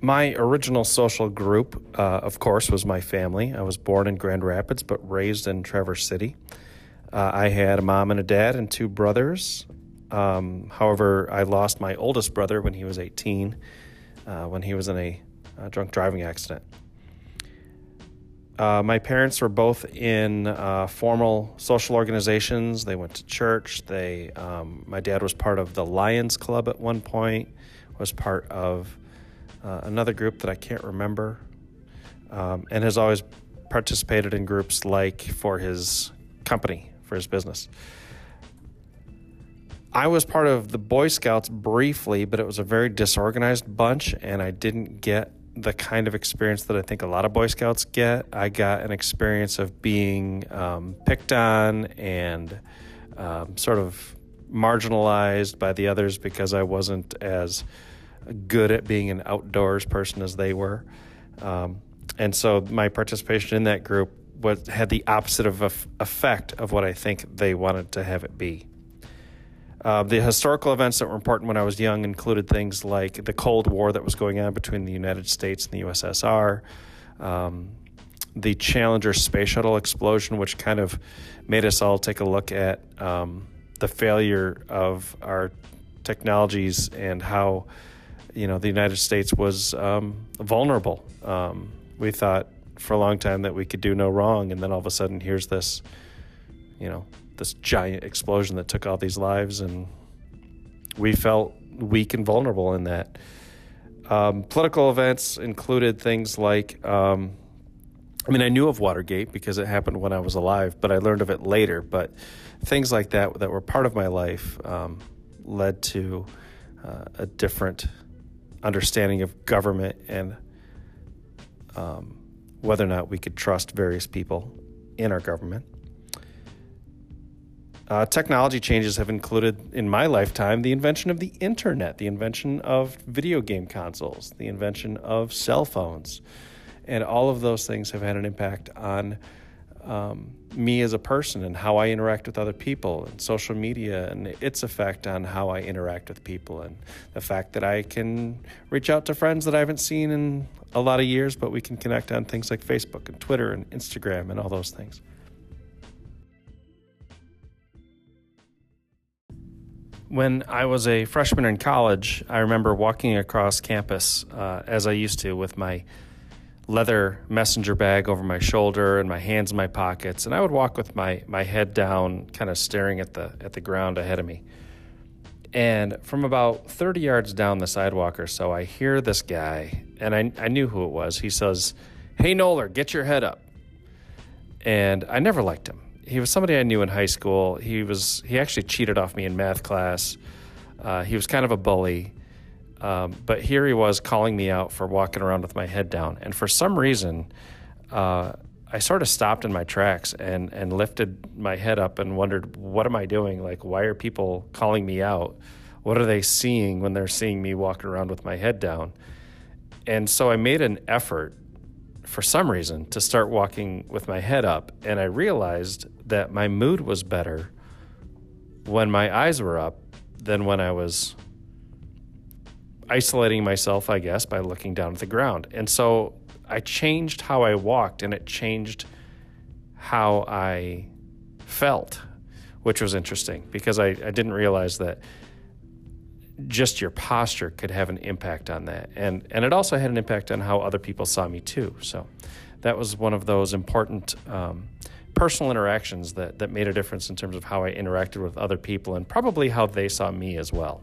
My original social group, uh, of course, was my family. I was born in Grand Rapids but raised in Traverse City. Uh, I had a mom and a dad and two brothers. Um, however, I lost my oldest brother when he was 18, uh, when he was in a, a drunk driving accident. Uh, my parents were both in uh, formal social organizations. They went to church. They, um, my dad was part of the Lions Club at one point. Was part of uh, another group that I can't remember, um, and has always participated in groups like for his company, for his business. I was part of the Boy Scouts briefly, but it was a very disorganized bunch, and I didn't get the kind of experience that I think a lot of Boy Scouts get. I got an experience of being um, picked on and um, sort of marginalized by the others because I wasn't as good at being an outdoors person as they were. Um, and so my participation in that group was, had the opposite of effect of what I think they wanted to have it be. Uh, the historical events that were important when I was young included things like the Cold War that was going on between the United States and the USSR, um, the Challenger space shuttle explosion, which kind of made us all take a look at um, the failure of our technologies and how you know the United States was um, vulnerable. Um, we thought for a long time that we could do no wrong, and then all of a sudden, here's this, you know, this giant explosion that took all these lives, and we felt weak and vulnerable in that. Um, political events included things like, um, I mean, I knew of Watergate because it happened when I was alive, but I learned of it later. But things like that that were part of my life um, led to uh, a different understanding of government and um, whether or not we could trust various people in our government. Uh, technology changes have included, in my lifetime, the invention of the internet, the invention of video game consoles, the invention of cell phones. And all of those things have had an impact on um, me as a person and how I interact with other people, and social media and its effect on how I interact with people, and the fact that I can reach out to friends that I haven't seen in a lot of years, but we can connect on things like Facebook and Twitter and Instagram and all those things. When I was a freshman in college, I remember walking across campus uh, as I used to with my leather messenger bag over my shoulder and my hands in my pockets, and I would walk with my my head down, kind of staring at the at the ground ahead of me. And from about 30 yards down the sidewalk or so, I hear this guy, and I, I knew who it was. He says, Hey, Noller, get your head up. And I never liked him he was somebody I knew in high school. He was he actually cheated off me in math class. Uh, he was kind of a bully, um, but here he was calling me out for walking around with my head down. And for some reason, uh, I sort of stopped in my tracks and and lifted my head up and wondered, what am I doing? Like, why are people calling me out? What are they seeing when they're seeing me walking around with my head down? And so I made an effort for some reason to start walking with my head up and I realized that my mood was better when my eyes were up than when I was isolating myself, I guess, by looking down at the ground. And so I changed how I walked and it changed how I felt, which was interesting because I, I didn't realize that just your posture could have an impact on that. And, and it also had an impact on how other people saw me too. So that was one of those important um, personal interactions that, that made a difference in terms of how I interacted with other people and probably how they saw me as well.